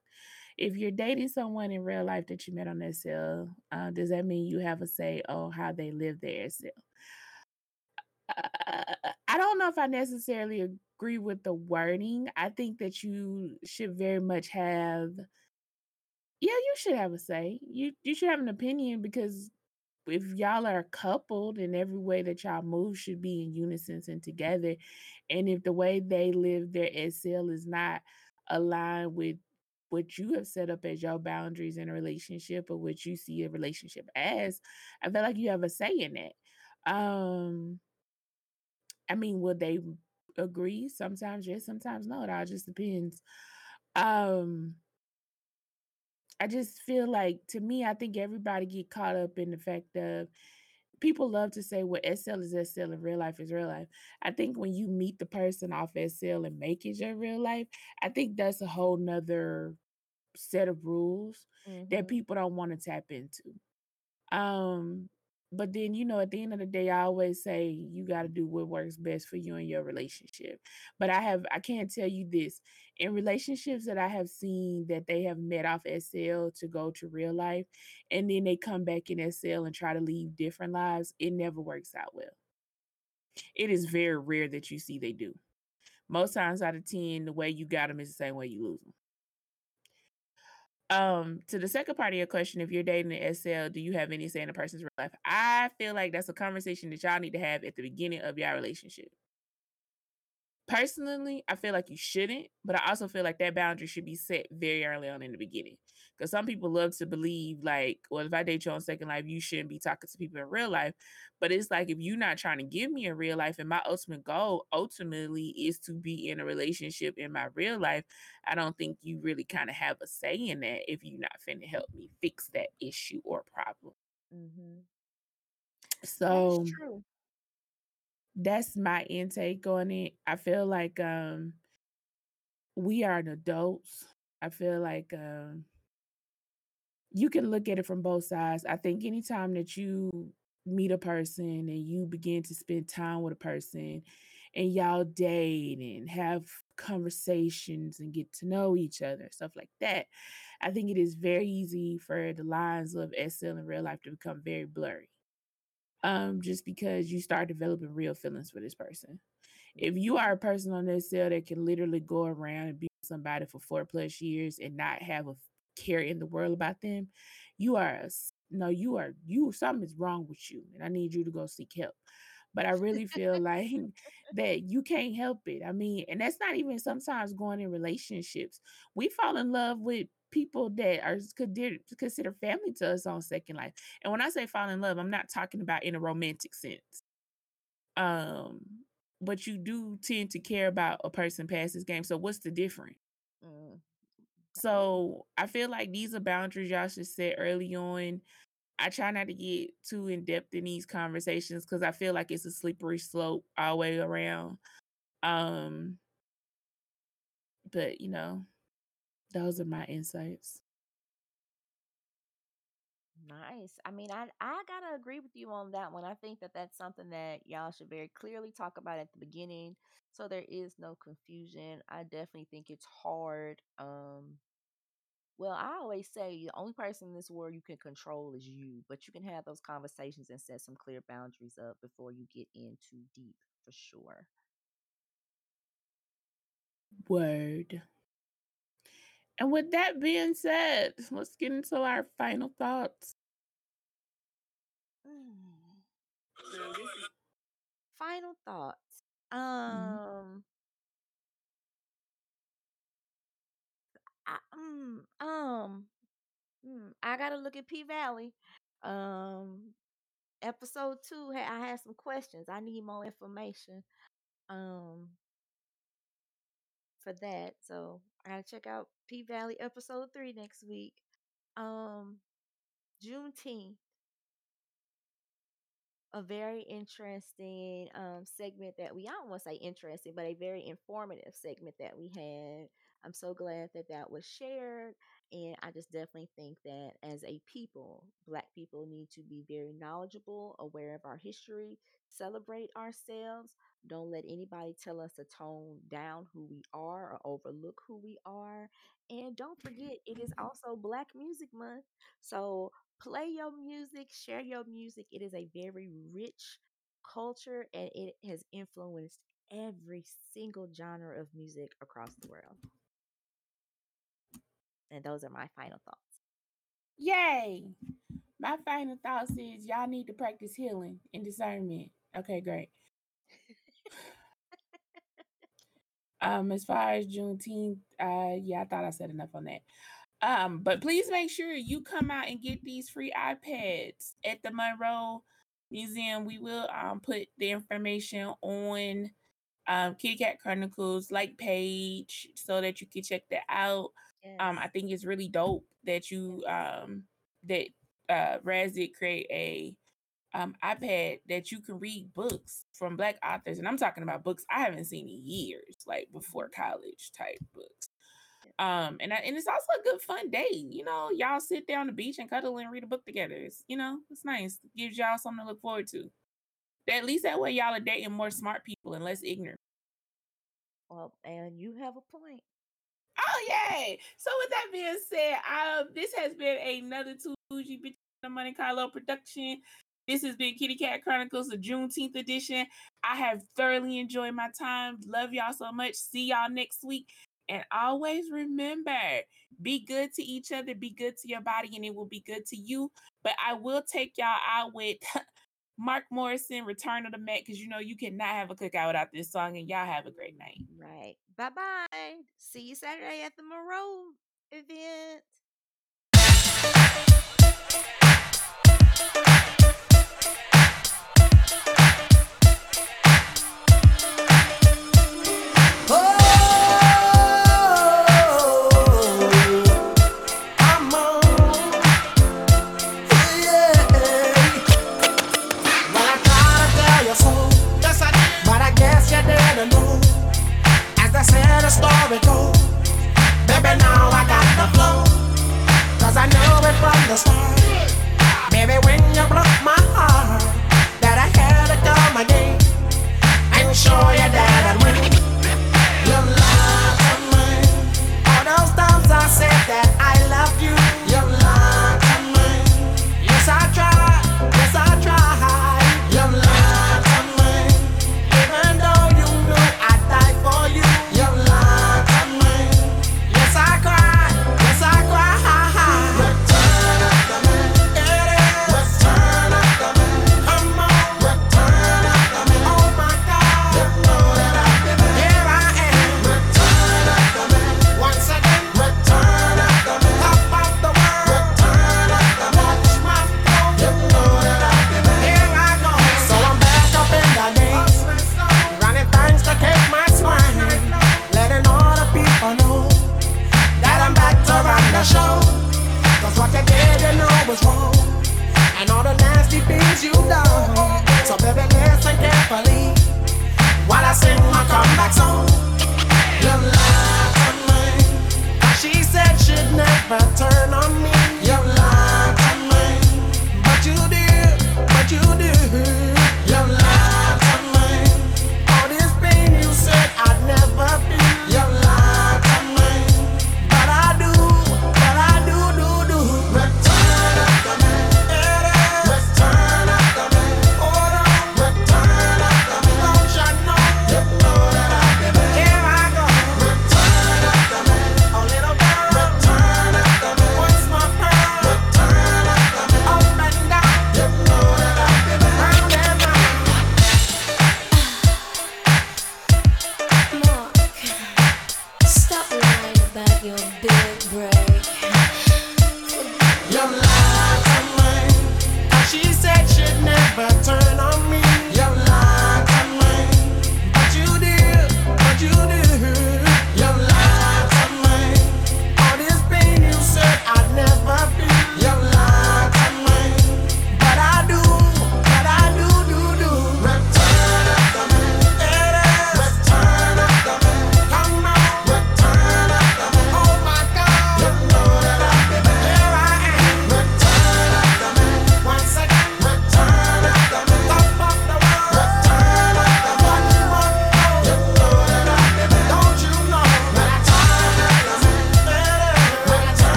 If you're dating someone in real life that you met on SL, uh, does that mean you have a say on how they live their SL? Uh, I don't know if I necessarily agree with the wording. I think that you should very much have yeah, you should have a say. You you should have an opinion because if y'all are coupled and every way that y'all move should be in unison and together, and if the way they live their SL is not aligned with what you have set up as your boundaries in a relationship or what you see a relationship as, I feel like you have a say in it. Um, I mean, would they agree? Sometimes yes, sometimes no. It all just depends. Um, I just feel like to me, I think everybody get caught up in the fact of people love to say, well, SL is SL and real life is real life. I think when you meet the person off SL and make it your real life, I think that's a whole nother set of rules that Mhm. people don't want to tap into. Um, but then you know at the end of the day i always say you got to do what works best for you and your relationship but i have i can't tell you this in relationships that i have seen that they have met off sl to go to real life and then they come back in sl and try to lead different lives it never works out well it is very rare that you see they do most times out of 10 the way you got them is the same way you lose them um, to the second part of your question, if you're dating an SL, do you have any say in a person's real life? I feel like that's a conversation that y'all need to have at the beginning of your relationship. Personally, I feel like you shouldn't, but I also feel like that boundary should be set very early on in the beginning. Because some people love to believe, like, well, if I date you on Second Life, you shouldn't be talking to people in real life. But it's like if you're not trying to give me a real life, and my ultimate goal ultimately is to be in a relationship in my real life, I don't think you really kind of have a say in that if you're not finna help me fix that issue or problem. Mm-hmm. So That's my intake on it. I feel like um we are adults. I feel like um you can look at it from both sides. I think anytime that you meet a person and you begin to spend time with a person and y'all date and have conversations and get to know each other, stuff like that, I think it is very easy for the lines of SL and real life to become very blurry. Um, just because you start developing real feelings for this person. If you are a person on this cell that can literally go around and be somebody for four plus years and not have a care in the world about them, you are a no, you are you something is wrong with you, and I need you to go seek help. But I really feel like that you can't help it. I mean, and that's not even sometimes going in relationships. We fall in love with people that are considered consider family to us on Second Life. And when I say fall in love, I'm not talking about in a romantic sense. Um, but you do tend to care about a person past this game. So what's the difference? Mm. So I feel like these are boundaries y'all should set early on. I try not to get too in depth in these conversations because I feel like it's a slippery slope all the way around. Um, but you know, those are my insights. Nice. I mean, I I gotta agree with you on that one. I think that that's something that y'all should very clearly talk about at the beginning, so there is no confusion. I definitely think it's hard. Um, well, I always say the only person in this world you can control is you, but you can have those conversations and set some clear boundaries up before you get in too deep, for sure. Word. And with that being said, let's get into our final thoughts. Mm. Girl, this is- Final thoughts. Mhm. Um, I, mm, um, mm, I gotta look at P Valley. Um, episode two, I had some questions. I need more information. Um, for that, so I gotta check out P Valley episode three next week. Um, Juneteenth. a very interesting um, segment that we I don't want to say interesting, but a very informative segment that we had. I'm so glad that that was shared, and I just definitely think that as a people, Black people need to be very knowledgeable, aware of our history, celebrate ourselves. Don't let anybody tell us to tone down who we are or overlook who we are. And don't forget, it is also Black Music Month. So play your music, share your music. It is a very rich culture and it has influenced every single genre of music across the world. And those are my final thoughts. Yay! My final thoughts is y'all need to practice healing and discernment. Okay, great. Um, as far as Juneteenth, uh, yeah, I thought I said enough on that. Um, but please make sure you come out and get these free iPads at the Monroe Museum. We will um put the information on um Kat Chronicles like page so that you can check that out. Um, I think it's really dope that you um that uh Raz did create a um iPad that you can read books from black authors. And I'm talking about books I haven't seen in years, like before college type books. Um, and I, and it's also a good fun date. You know, y'all sit down on the beach and cuddle and read a book together. It's you know, it's nice. gives y'all something to look forward to. At least that way y'all are dating more smart people and less ignorant. Well, and you have a point. Oh yay! So with that being said, um, this has been another bougie bitch the Money Carlo production. This has been Kitty Kat Chronicles, the Juneteenth edition. I have thoroughly enjoyed my time. Love y'all so much. See y'all next week. And always remember, be good to each other, be good to your body, and it will be good to you. But I will take y'all out with Mark Morrison, Return of the Mack, because you know you cannot have a cookout without this song, and y'all have a great night. Right. Bye bye. See you Saturday at the Moreau event. Cause I knew it from the start. Baby, when you broke my heart, that I had to come again and show you that I'd